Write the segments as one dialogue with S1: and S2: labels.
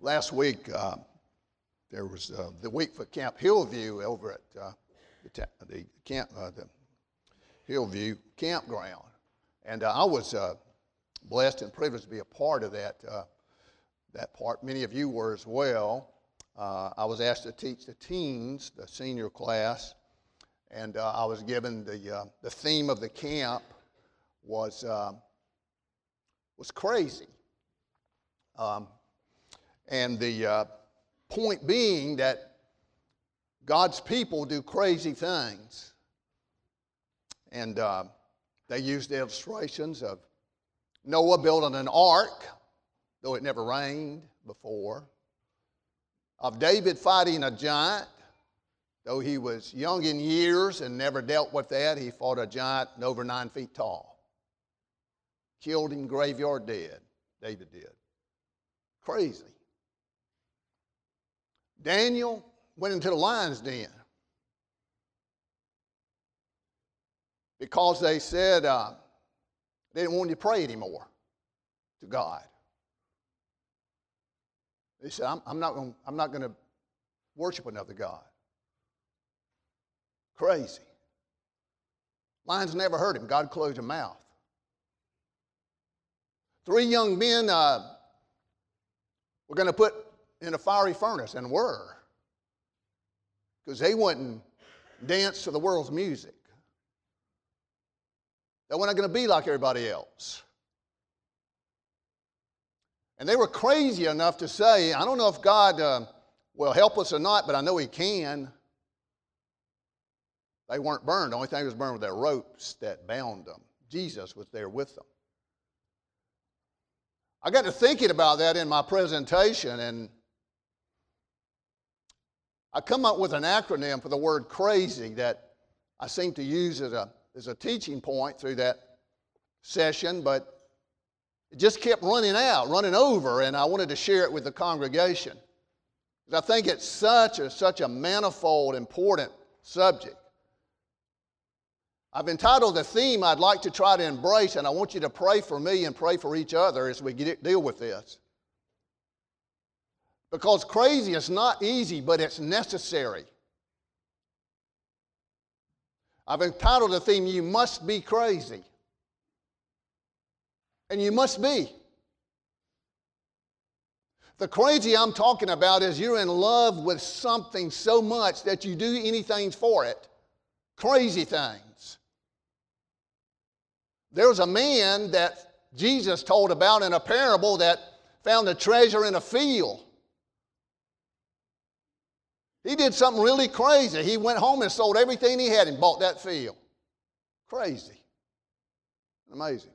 S1: last week uh, there was uh, the week for Camp Hillview over at uh, the, ta- the camp, uh, the Hillview campground, and uh, I was uh, blessed and privileged to be a part of that that part. Many of you were as well. I was asked to teach the teens, the senior class, and I was given the the theme of the camp was was crazy. Um, and the uh, point being that God's people do crazy things. And uh, they used illustrations of Noah building an ark, though it never rained before, of David fighting a giant, though he was young in years and never dealt with that. He fought a giant over nine feet tall, killed him graveyard dead. David did. Crazy. Daniel went into the lion's den because they said uh, they didn't want to pray anymore to God. They said, I'm, I'm not going I'm not to worship another God. Crazy. Lions never hurt him. God closed his mouth. Three young men uh, were going to put in a fiery furnace, and were, because they wouldn't dance to the world's music. They weren't going to be like everybody else. And they were crazy enough to say, I don't know if God uh, will help us or not, but I know He can. They weren't burned. The only thing that was burned were their ropes that bound them. Jesus was there with them. I got to thinking about that in my presentation, and I come up with an acronym for the word crazy that I seem to use as a, as a teaching point through that session, but it just kept running out, running over, and I wanted to share it with the congregation. Because I think it's such a, such a manifold, important subject. I've entitled the theme I'd like to try to embrace, and I want you to pray for me and pray for each other as we get, deal with this. Because crazy is not easy, but it's necessary. I've entitled the theme, You Must Be Crazy. And you must be. The crazy I'm talking about is you're in love with something so much that you do anything for it. Crazy things. There was a man that Jesus told about in a parable that found a treasure in a field. He did something really crazy. He went home and sold everything he had and bought that field. Crazy. Amazing.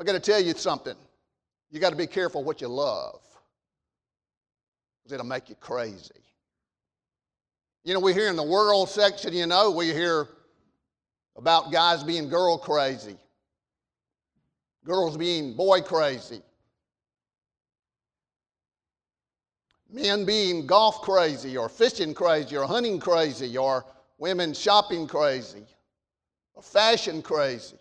S1: I got to tell you something. You got to be careful what you love, it'll make you crazy. You know, we hear in the world section, you know, we hear about guys being girl crazy, girls being boy crazy, men being golf crazy or fishing crazy or hunting crazy or women shopping crazy or fashion crazy.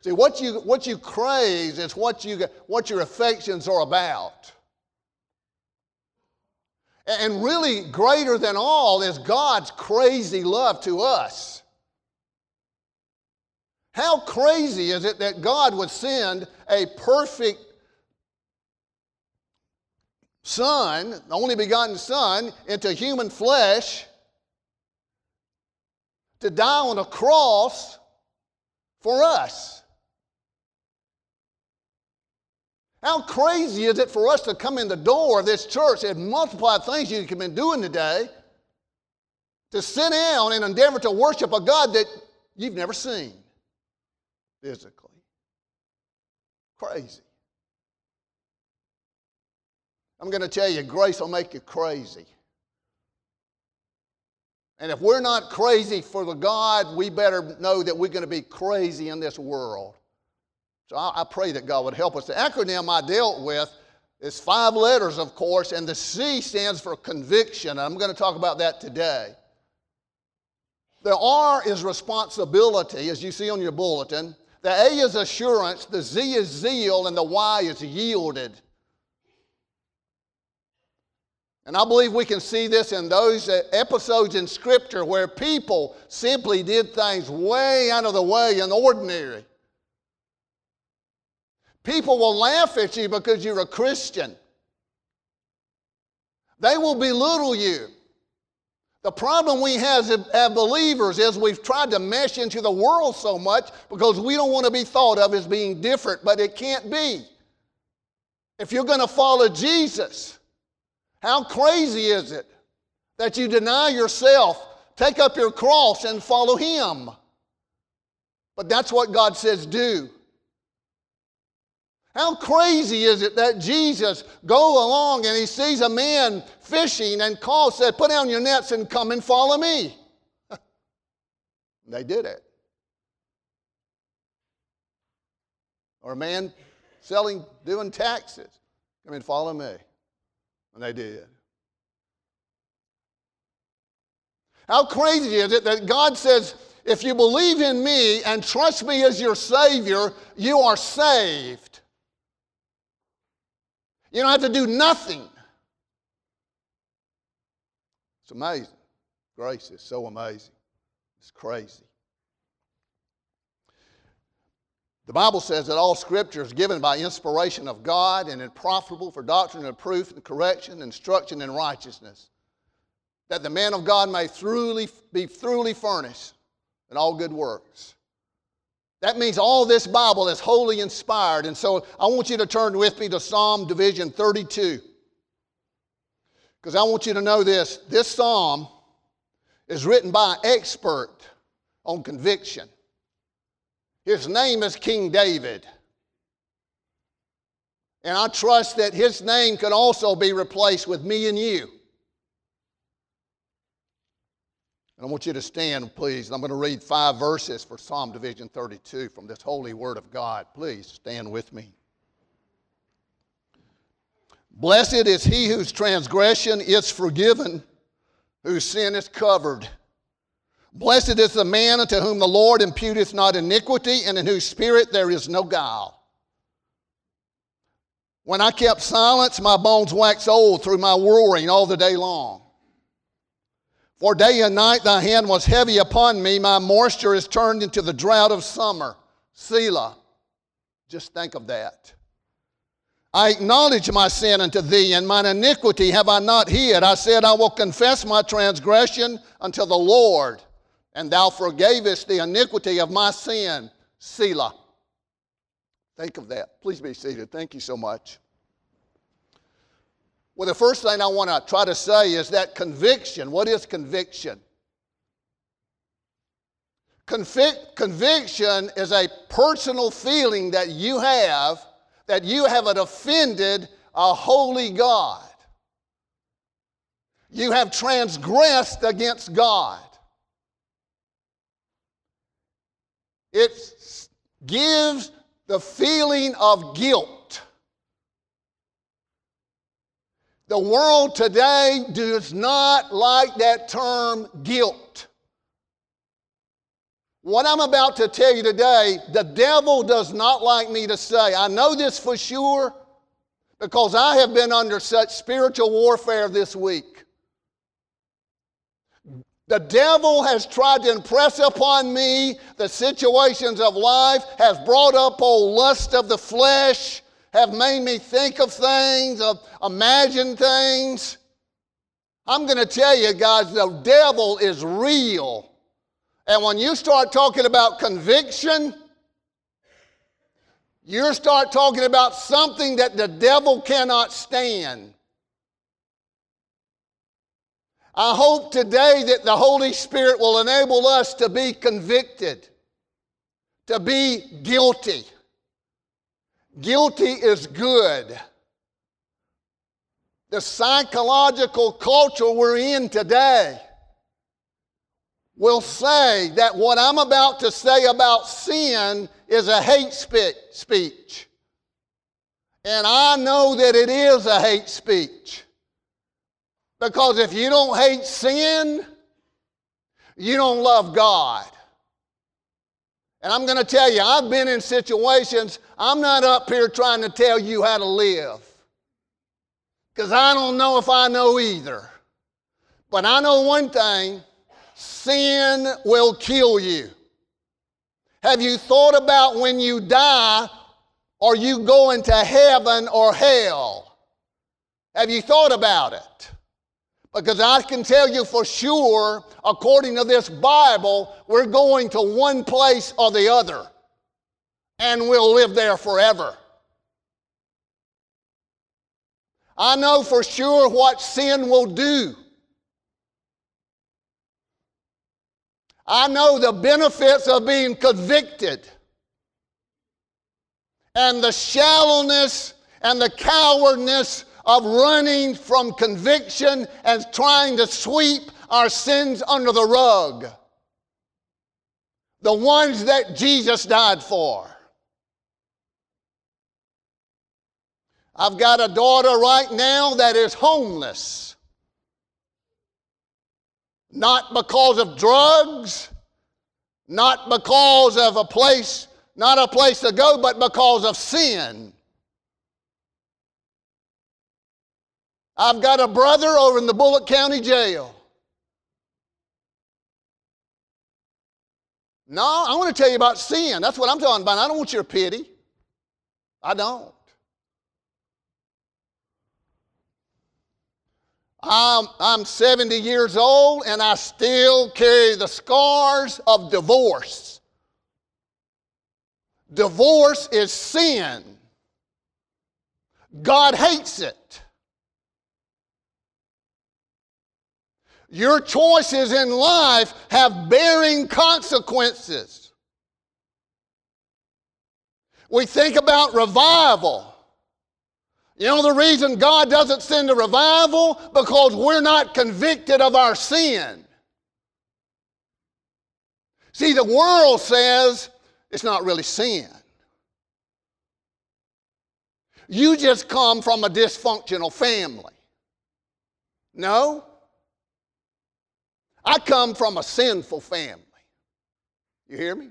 S1: See, what you, what you crave is what, you, what your affections are about. And really, greater than all is God's crazy love to us. How crazy is it that God would send a perfect Son, the only begotten Son, into human flesh to die on a cross for us. How crazy is it for us to come in the door of this church and multiply things you have been doing today to sit down and endeavor to worship a God that you've never seen physically? Crazy. I'm going to tell you, grace will make you crazy. And if we're not crazy for the God, we better know that we're going to be crazy in this world. So I, I pray that God would help us. The acronym I dealt with is five letters, of course, and the C stands for conviction. I'm going to talk about that today. The R is responsibility, as you see on your bulletin. The A is assurance, the Z is zeal, and the Y is yielded. And I believe we can see this in those uh, episodes in Scripture where people simply did things way out of the way and ordinary. People will laugh at you because you're a Christian. They will belittle you. The problem we have as believers is we've tried to mesh into the world so much because we don't want to be thought of as being different, but it can't be. If you're going to follow Jesus, how crazy is it that you deny yourself, take up your cross, and follow Him? But that's what God says do. How crazy is it that Jesus go along and he sees a man fishing and calls, said, Put down your nets and come and follow me. they did it. Or a man selling, doing taxes. Come and follow me. And they did. How crazy is it that God says, if you believe in me and trust me as your Savior, you are saved? You don't have to do nothing. It's amazing. Grace is so amazing. It's crazy. The Bible says that all Scripture is given by inspiration of God and is profitable for doctrine and proof and correction, instruction and righteousness, that the man of God may truly be truly furnished in all good works. That means all this Bible is wholly inspired. And so I want you to turn with me to Psalm Division 32. Because I want you to know this this psalm is written by an expert on conviction. His name is King David. And I trust that his name could also be replaced with me and you. And I want you to stand, please. I'm going to read five verses for Psalm Division 32 from this holy word of God. Please stand with me. Blessed is he whose transgression is forgiven, whose sin is covered. Blessed is the man unto whom the Lord imputeth not iniquity, and in whose spirit there is no guile. When I kept silence, my bones waxed old through my roaring all the day long. For day and night thy hand was heavy upon me. My moisture is turned into the drought of summer. Selah. Just think of that. I acknowledge my sin unto thee, and mine iniquity have I not hid. I said, I will confess my transgression unto the Lord, and thou forgavest the iniquity of my sin. Selah. Think of that. Please be seated. Thank you so much. Well, the first thing I want to try to say is that conviction. What is conviction? Convic- conviction is a personal feeling that you have that you have offended a holy God. You have transgressed against God. It gives the feeling of guilt. The world today does not like that term guilt. What I'm about to tell you today, the devil does not like me to say. I know this for sure because I have been under such spiritual warfare this week. The devil has tried to impress upon me the situations of life, has brought up old lust of the flesh, have made me think of things, of imagine things. I'm going to tell you guys, the devil is real. And when you start talking about conviction, you start talking about something that the devil cannot stand. I hope today that the Holy Spirit will enable us to be convicted, to be guilty. Guilty is good. The psychological culture we're in today will say that what I'm about to say about sin is a hate speech. And I know that it is a hate speech. Because if you don't hate sin, you don't love God. And I'm going to tell you, I've been in situations, I'm not up here trying to tell you how to live. Because I don't know if I know either. But I know one thing sin will kill you. Have you thought about when you die, are you going to heaven or hell? Have you thought about it? Because I can tell you for sure, according to this Bible, we're going to one place or the other. And we'll live there forever. I know for sure what sin will do. I know the benefits of being convicted and the shallowness and the cowardness of running from conviction and trying to sweep our sins under the rug. The ones that Jesus died for. I've got a daughter right now that is homeless. Not because of drugs, not because of a place, not a place to go, but because of sin. I've got a brother over in the Bullock County Jail. No, I want to tell you about sin. That's what I'm talking about. I don't want your pity. I don't. I'm, I'm 70 years old and I still carry the scars of divorce. Divorce is sin. God hates it. Your choices in life have bearing consequences. We think about revival. You know the reason God doesn't send a revival? Because we're not convicted of our sin. See, the world says it's not really sin. You just come from a dysfunctional family. No. I come from a sinful family. You hear me?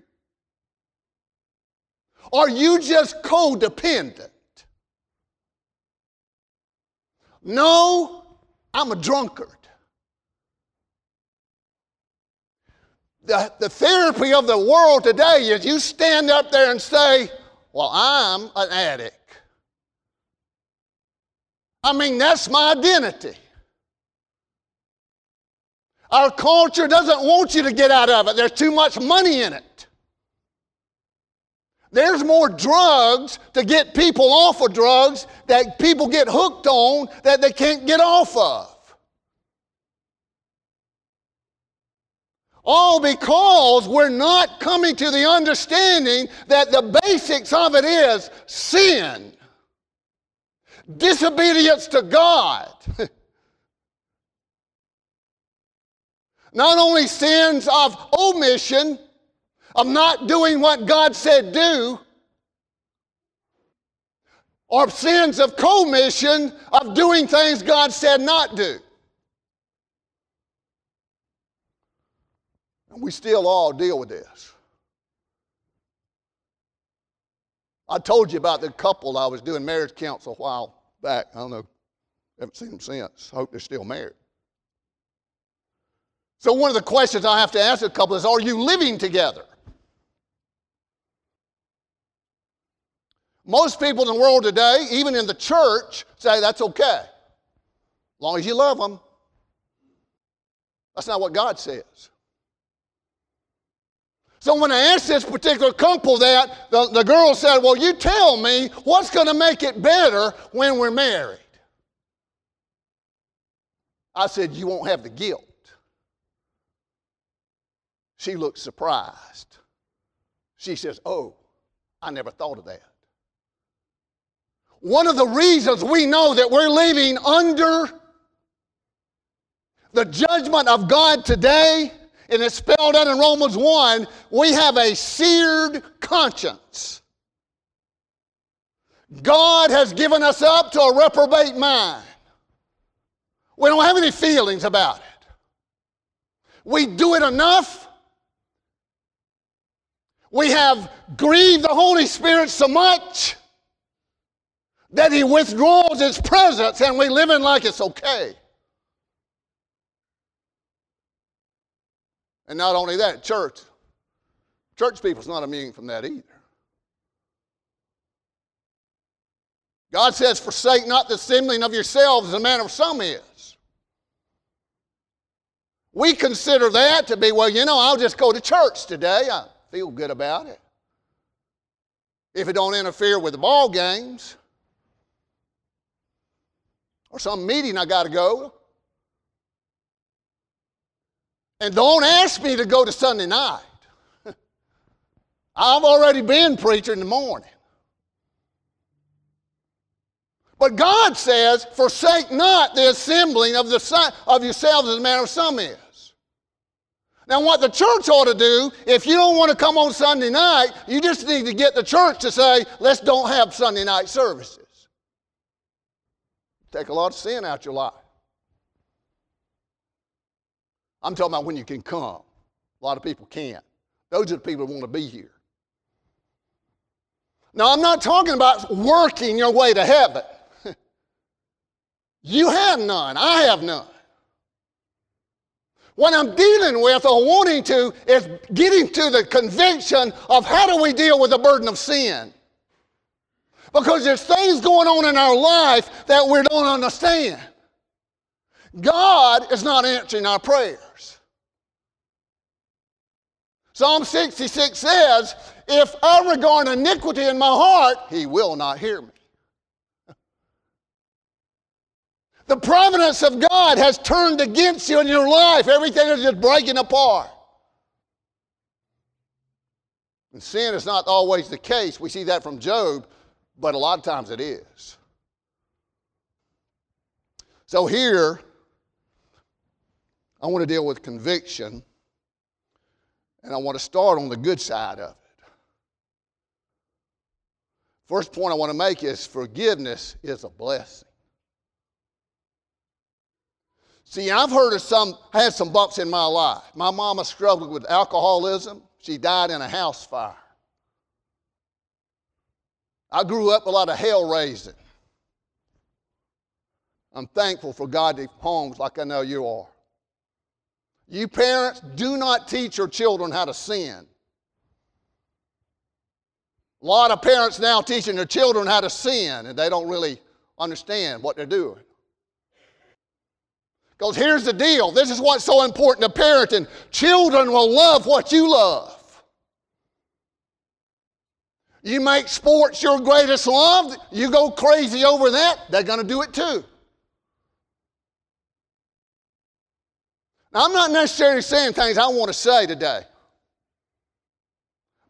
S1: Are you just codependent? No, I'm a drunkard. The, the therapy of the world today is you stand up there and say, Well, I'm an addict. I mean, that's my identity. Our culture doesn't want you to get out of it, there's too much money in it. There's more drugs to get people off of drugs that people get hooked on that they can't get off of. All because we're not coming to the understanding that the basics of it is sin, disobedience to God. Not only sins of omission, of not doing what God said do, or sins of commission of doing things God said not do. And we still all deal with this. I told you about the couple I was doing marriage counsel a while back. I don't know, haven't seen them since. Hope they're still married. So, one of the questions I have to ask a couple is Are you living together? Most people in the world today, even in the church, say that's okay, as long as you love them. That's not what God says. So when I asked this particular couple that, the, the girl said, Well, you tell me what's going to make it better when we're married. I said, You won't have the guilt. She looked surprised. She says, Oh, I never thought of that. One of the reasons we know that we're living under the judgment of God today, and it's spelled out in Romans 1, we have a seared conscience. God has given us up to a reprobate mind. We don't have any feelings about it. We do it enough We have grieved the Holy Spirit so much that He withdraws His presence and we live in like it's okay. And not only that, church. Church people's not immune from that either. God says, Forsake not the assembling of yourselves, as the manner of some is. We consider that to be, well, you know, I'll just go to church today. I feel good about it. If it don't interfere with the ball games or some meeting I got to go. And don't ask me to go to Sunday night. I've already been preaching in the morning. But God says, forsake not the assembling of, the, of yourselves as a manner of some is. Now, what the church ought to do, if you don't want to come on Sunday night, you just need to get the church to say, let's don't have Sunday night services. Take a lot of sin out your life. I'm talking about when you can come. A lot of people can't. Those are the people who want to be here. Now, I'm not talking about working your way to heaven. you have none, I have none. What I'm dealing with or wanting to is getting to the conviction of how do we deal with the burden of sin. Because there's things going on in our life that we don't understand. God is not answering our prayers. Psalm 66 says, If I regard iniquity in my heart, he will not hear me. The providence of God has turned against you in your life. Everything is just breaking apart. And sin is not always the case. We see that from Job, but a lot of times it is. So here, I want to deal with conviction, and I want to start on the good side of it. First point I want to make is forgiveness is a blessing. See, I've heard of some, had some bumps in my life. My mama struggled with alcoholism. She died in a house fire. I grew up a lot of hell raising. I'm thankful for godly homes like I know you are. You parents, do not teach your children how to sin. A lot of parents now teaching their children how to sin, and they don't really understand what they're doing. Because here's the deal this is what's so important to parenting children will love what you love. You make sports your greatest love, you go crazy over that, they're going to do it too. Now, I'm not necessarily saying things I want to say today.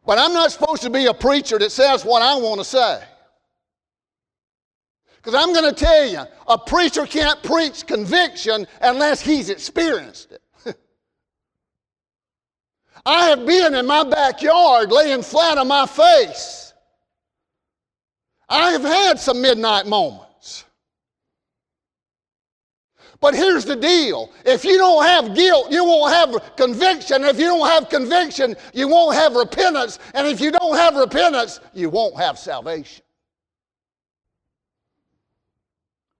S1: But I'm not supposed to be a preacher that says what I want to say. Because I'm going to tell you, a preacher can't preach conviction unless he's experienced it. I have been in my backyard laying flat on my face. I have had some midnight moments. But here's the deal if you don't have guilt, you won't have conviction. If you don't have conviction, you won't have repentance. And if you don't have repentance, you won't have salvation.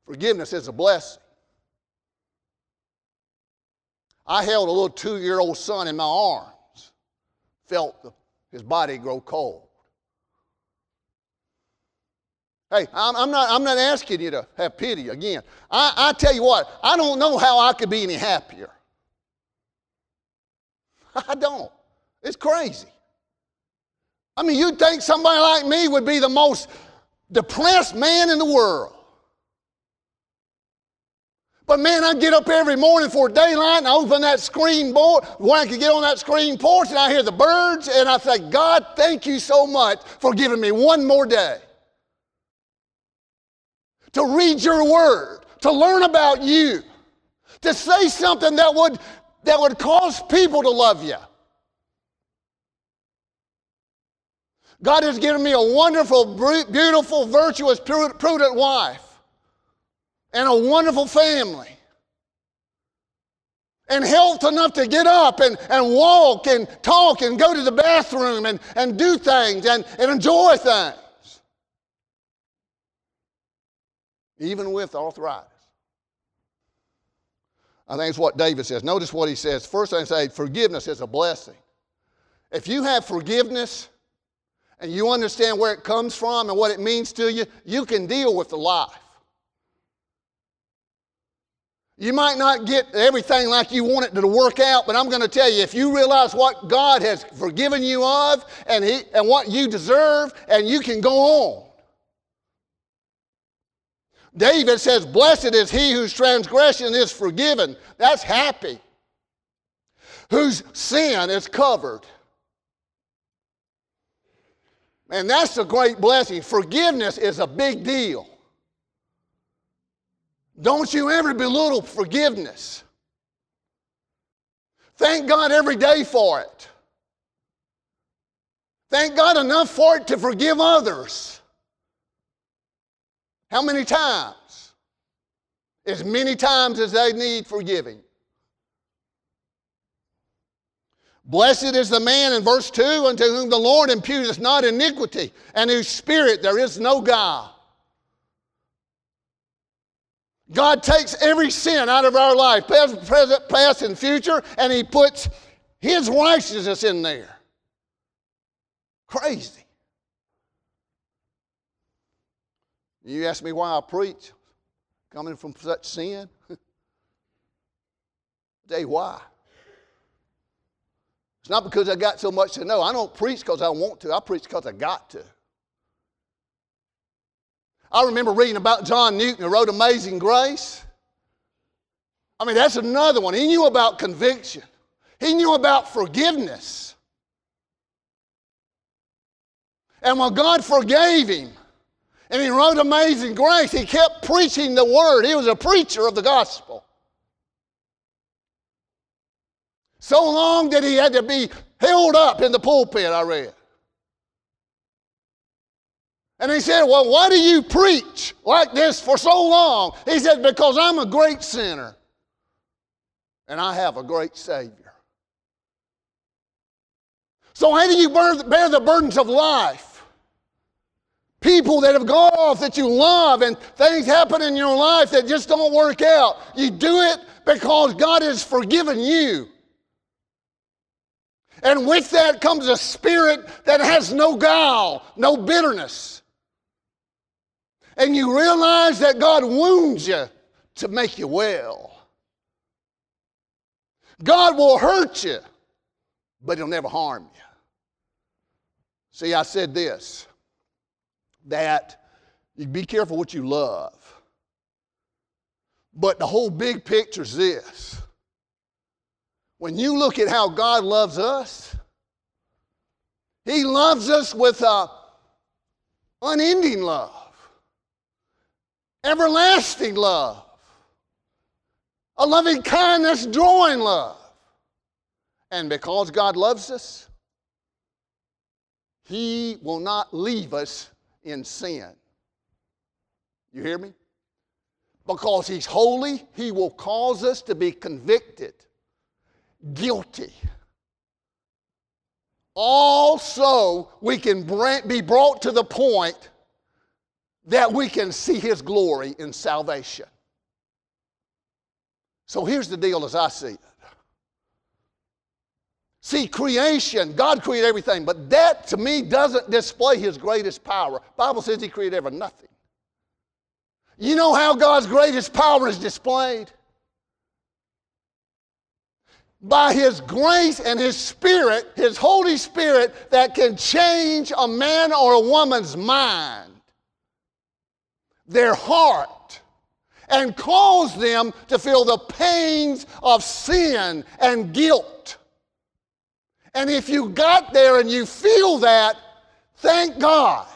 S1: Forgiveness is a blessing. I held a little two year old son in my arms, felt the, his body grow cold. Hey, I'm, I'm, not, I'm not asking you to have pity again. I, I tell you what, I don't know how I could be any happier. I don't. It's crazy. I mean, you'd think somebody like me would be the most depressed man in the world. But man, I get up every morning for daylight and I open that screen board where I can get on that screen porch and I hear the birds and I say, God, thank you so much for giving me one more day to read your word, to learn about you, to say something that would, that would cause people to love you. God has given me a wonderful, beautiful, virtuous, prudent wife and a wonderful family. and health enough to get up and, and walk and talk and go to the bathroom and, and do things and, and enjoy things. Even with arthritis. I think it's what David says. Notice what he says. First, I say forgiveness is a blessing. If you have forgiveness and you understand where it comes from and what it means to you, you can deal with the life. You might not get everything like you want it to work out, but I'm going to tell you if you realize what God has forgiven you of and, he, and what you deserve, and you can go on. David says, Blessed is he whose transgression is forgiven. That's happy. Whose sin is covered. And that's a great blessing. Forgiveness is a big deal. Don't you ever belittle forgiveness. Thank God every day for it. Thank God enough for it to forgive others. How many times? As many times as they need forgiving. Blessed is the man in verse 2 unto whom the Lord imputeth not iniquity, and whose spirit there is no guile. God takes every sin out of our life, past, present, past, and future, and He puts His righteousness in there. Crazy. You ask me why I preach, coming from such sin? you why. It's not because I got so much to know. I don't preach because I want to, I preach because I got to. I remember reading about John Newton who wrote Amazing Grace. I mean, that's another one. He knew about conviction, he knew about forgiveness. And when God forgave him, and he wrote Amazing Grace, he kept preaching the word. He was a preacher of the gospel. So long that he had to be held up in the pulpit, I read. And he said, Well, why do you preach like this for so long? He said, Because I'm a great sinner and I have a great Savior. So, how do you bear the burdens of life? People that have gone off that you love and things happen in your life that just don't work out. You do it because God has forgiven you. And with that comes a spirit that has no guile, no bitterness and you realize that God wounds you to make you well. God will hurt you, but He'll never harm you. See, I said this that you be careful what you love. But the whole big picture is this. When you look at how God loves us, He loves us with a unending love everlasting love, a loving kindness, drawing love. And because God loves us, He will not leave us in sin. You hear me? Because He's holy, He will cause us to be convicted, guilty. Also, we can be brought to the point that we can see His glory in salvation. So here's the deal as I see it. See, creation, God created everything, but that to me doesn't display His greatest power. Bible says He created ever nothing. You know how God's greatest power is displayed? By His grace and His Spirit, His Holy Spirit, that can change a man or a woman's mind their heart and cause them to feel the pains of sin and guilt. And if you got there and you feel that, thank God.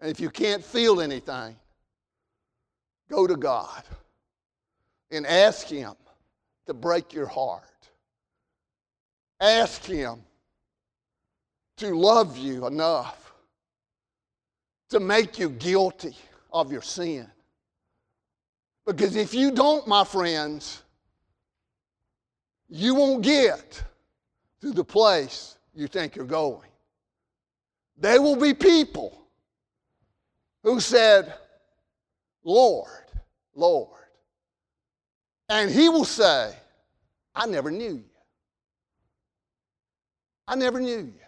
S1: And if you can't feel anything, go to God and ask Him to break your heart. Ask Him to love you enough to make you guilty of your sin. Because if you don't, my friends, you won't get to the place you think you're going. There will be people who said, Lord, Lord. And he will say, I never knew you. I never knew you.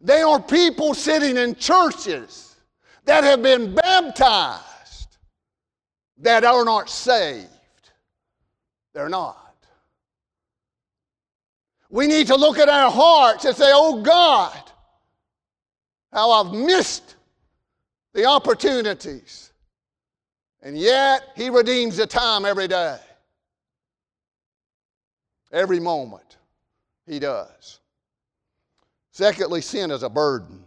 S1: They are people sitting in churches that have been baptized that are not saved. They're not. We need to look at our hearts and say, Oh God, how I've missed the opportunities. And yet, He redeems the time every day. Every moment, He does. Secondly, sin is a burden.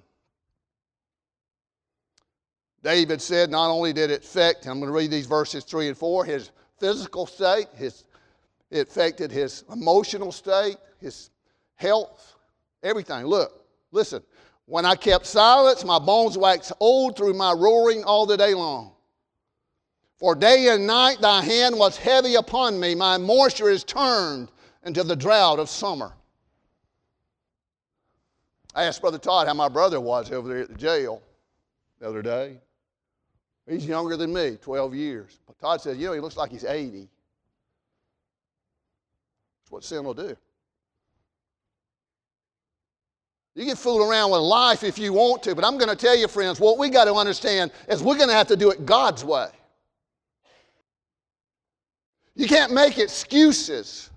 S1: David said not only did it affect, I'm going to read these verses 3 and 4, his physical state, his, it affected his emotional state, his health, everything. Look, listen. When I kept silence, my bones waxed old through my roaring all the day long. For day and night thy hand was heavy upon me. My moisture is turned into the drought of summer. I asked Brother Todd how my brother was over there at the jail the other day. He's younger than me, 12 years. But Todd says, you know, he looks like he's 80. That's what sin will do. You can fool around with life if you want to, but I'm going to tell you, friends, what we got to understand is we're going to have to do it God's way. You can't make excuses.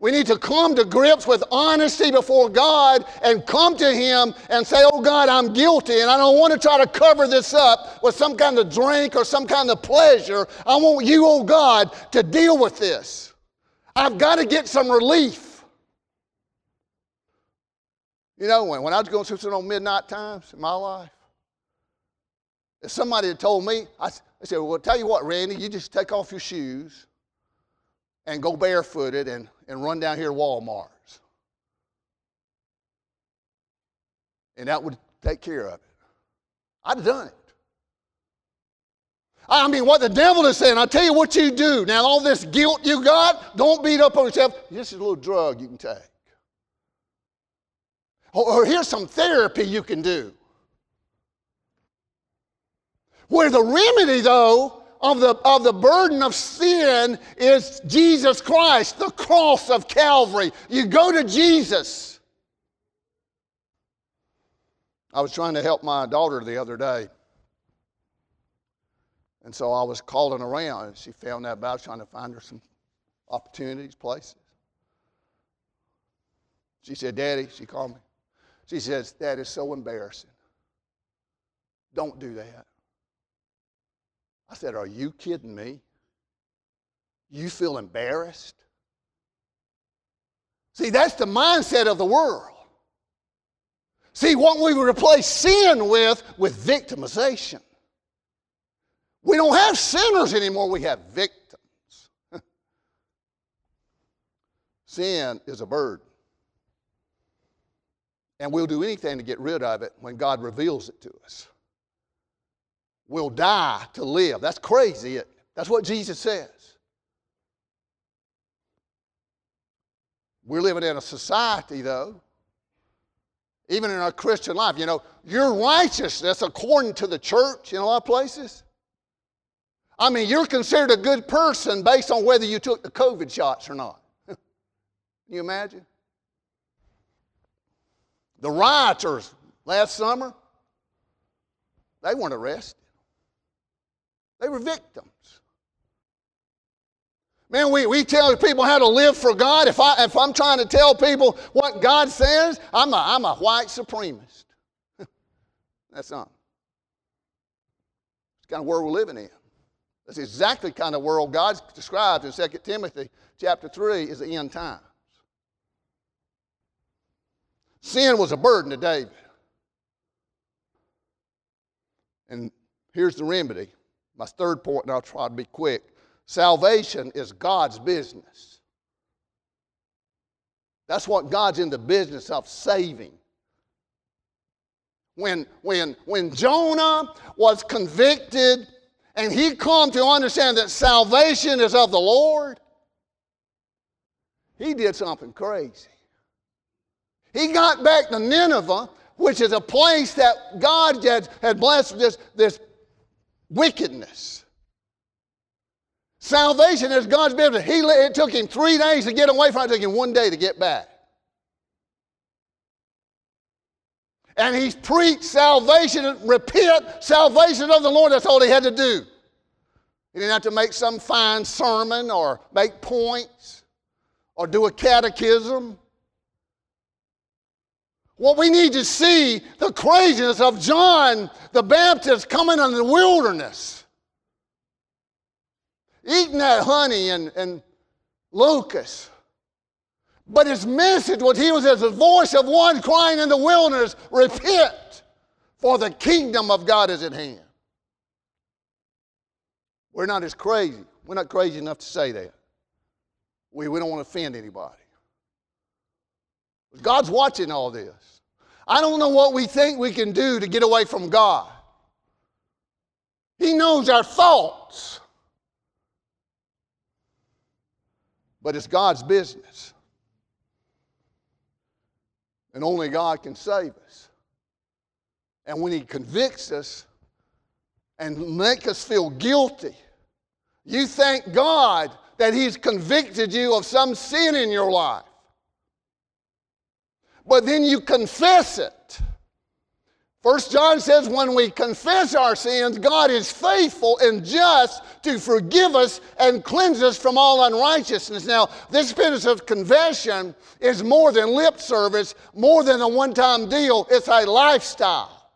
S1: We need to come to grips with honesty before God and come to Him and say, Oh God, I'm guilty, and I don't want to try to cover this up with some kind of drink or some kind of pleasure. I want you, oh God, to deal with this. I've got to get some relief. You know, when, when I was going through some midnight times in my life, if somebody had told me, I, I said, Well, tell you what, Randy, you just take off your shoes and go barefooted and, and run down here to Walmart's. And that would take care of it. I'd have done it. I mean, what the devil is saying, I'll tell you what you do. Now, all this guilt you got, don't beat up on yourself. This is a little drug you can take. Or here's some therapy you can do. Where the remedy, though, of the, of the burden of sin is Jesus Christ, the cross of Calvary. You go to Jesus. I was trying to help my daughter the other day. And so I was calling around, and she found out about trying to find her some opportunities, places. She said, Daddy, she called me. She says, That is so embarrassing. Don't do that. I said, Are you kidding me? You feel embarrassed? See, that's the mindset of the world. See, what we replace sin with, with victimization. We don't have sinners anymore, we have victims. sin is a burden. And we'll do anything to get rid of it when God reveals it to us. We'll die to live. That's crazy. It? That's what Jesus says. We're living in a society, though, even in our Christian life, you know, your righteousness according to the church in a lot of places. I mean, you're considered a good person based on whether you took the COVID shots or not. Can you imagine? The rioters last summer, they weren't arrested, they were victims. Man, we, we tell people how to live for God. If, I, if I'm trying to tell people what God says, I'm a, I'm a white supremacist. That's not. It's kind of world we're living in. That's exactly kind of world God describes in 2 Timothy chapter 3 is the end times. Sin was a burden to David. And here's the remedy. My third point, and I'll try to be quick. Salvation is God's business. That's what God's in the business of saving. when, when, when Jonah was convicted and he come to understand that salvation is of the Lord, he did something crazy. He got back to Nineveh, which is a place that God had, had blessed this, this wickedness. Salvation is God's business. He, it took him three days to get away from it, it took him one day to get back. And he preached salvation, repent, salvation of the Lord. That's all he had to do. He didn't have to make some fine sermon or make points or do a catechism. What we need to see the craziness of John the Baptist coming in the wilderness, eating that honey and, and locusts. But his message was he was as the voice of one crying in the wilderness, repent, for the kingdom of God is at hand. We're not as crazy. We're not crazy enough to say that. We, we don't want to offend anybody. God's watching all this. I don't know what we think we can do to get away from God. He knows our thoughts. But it's God's business. And only God can save us. And when He convicts us and make us feel guilty, you thank God that He's convicted you of some sin in your life. But then you confess it. First John says, when we confess our sins, God is faithful and just to forgive us and cleanse us from all unrighteousness. Now, this business of confession is more than lip service, more than a one time deal, it's a lifestyle.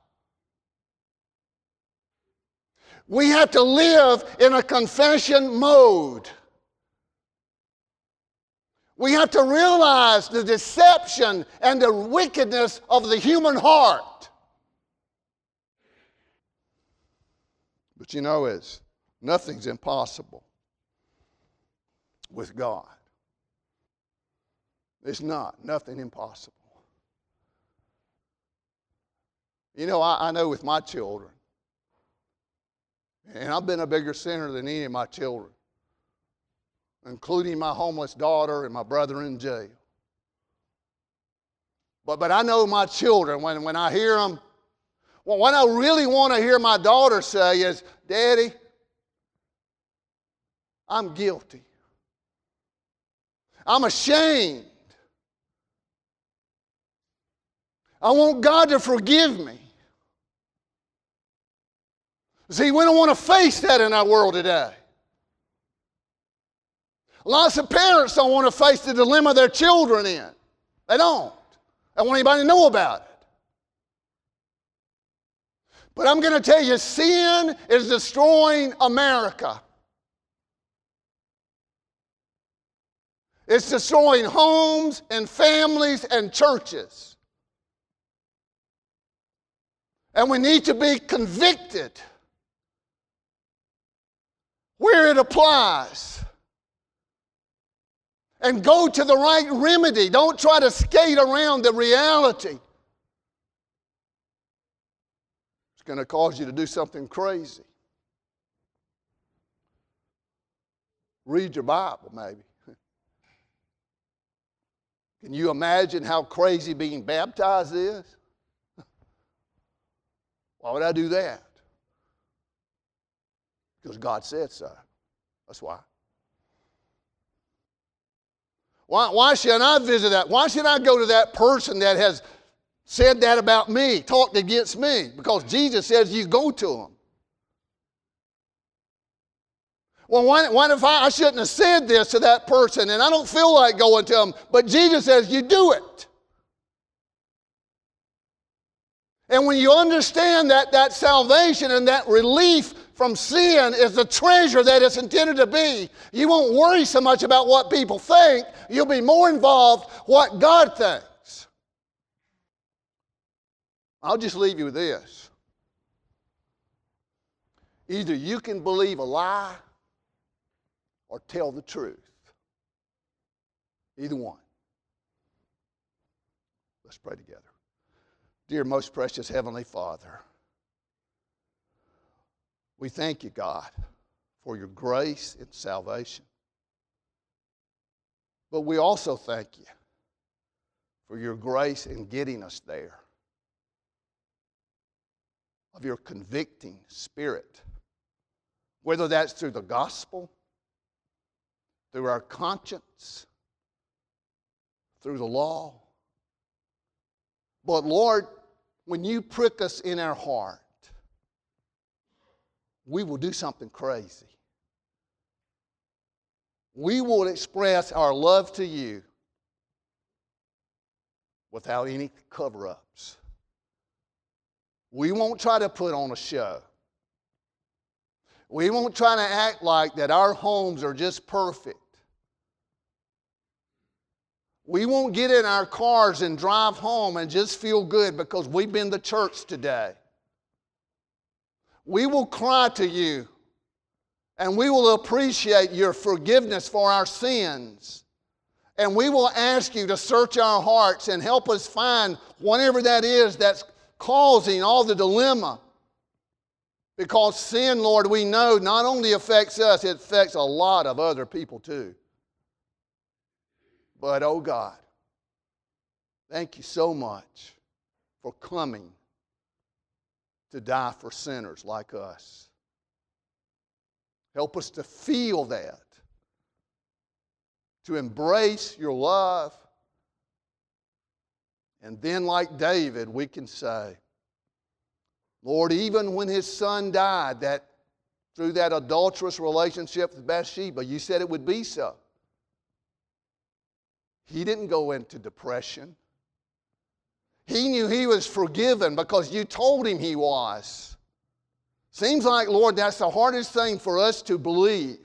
S1: We have to live in a confession mode. We have to realize the deception and the wickedness of the human heart. But you know, it's nothing's impossible with God. It's not, nothing impossible. You know, I, I know with my children, and I've been a bigger sinner than any of my children, including my homeless daughter and my brother in jail. But, but I know my children, when, when I hear them well, what I really want to hear my daughter say is, Daddy, I'm guilty. I'm ashamed. I want God to forgive me. See, we don't want to face that in our world today. Lots of parents don't want to face the dilemma their children in. They don't. They want anybody to know about it. But I'm going to tell you, sin is destroying America. It's destroying homes and families and churches. And we need to be convicted where it applies. And go to the right remedy. Don't try to skate around the reality. It's going to cause you to do something crazy. Read your Bible, maybe. Can you imagine how crazy being baptized is? Why would I do that? Because God said so. That's why. Why, why should I visit that? Why should I go to that person that has said that about me, talked against me, because Jesus says you go to them. Well, what, if I, I shouldn't have said this to that person and I don't feel like going to them, but Jesus says you do it. And when you understand that that salvation and that relief from sin is the treasure that it's intended to be, you won't worry so much about what people think. You'll be more involved what God thinks. I'll just leave you with this. Either you can believe a lie or tell the truth. Either one. Let's pray together. Dear most precious Heavenly Father, we thank you, God, for your grace and salvation. But we also thank you for your grace in getting us there, of your convicting spirit, whether that's through the gospel, through our conscience, through the law. But Lord, when you prick us in our heart, we will do something crazy. We will express our love to you without any cover ups. We won't try to put on a show. We won't try to act like that our homes are just perfect. We won't get in our cars and drive home and just feel good because we've been to church today. We will cry to you and we will appreciate your forgiveness for our sins. And we will ask you to search our hearts and help us find whatever that is that's causing all the dilemma. Because sin, Lord, we know not only affects us, it affects a lot of other people too. But, oh God, thank you so much for coming to die for sinners like us. Help us to feel that, to embrace your love. And then, like David, we can say, Lord, even when his son died, that through that adulterous relationship with Bathsheba, you said it would be so. He didn't go into depression. He knew he was forgiven because you told him he was. Seems like, Lord, that's the hardest thing for us to believe.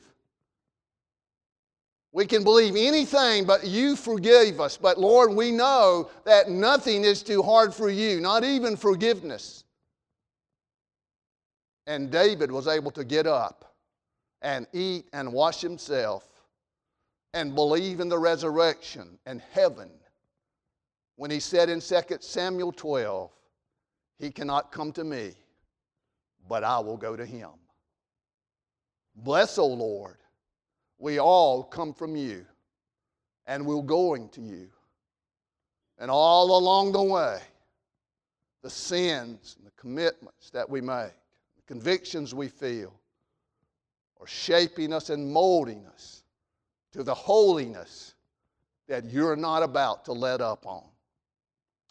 S1: We can believe anything, but you forgave us. But Lord, we know that nothing is too hard for you, not even forgiveness. And David was able to get up and eat and wash himself and believe in the resurrection and heaven when he said in 2 Samuel 12, He cannot come to me, but I will go to him. Bless, O Lord, we all come from you, and we're going to you. And all along the way, the sins and the commitments that we make, the convictions we feel, are shaping us and molding us to the holiness that you're not about to let up on.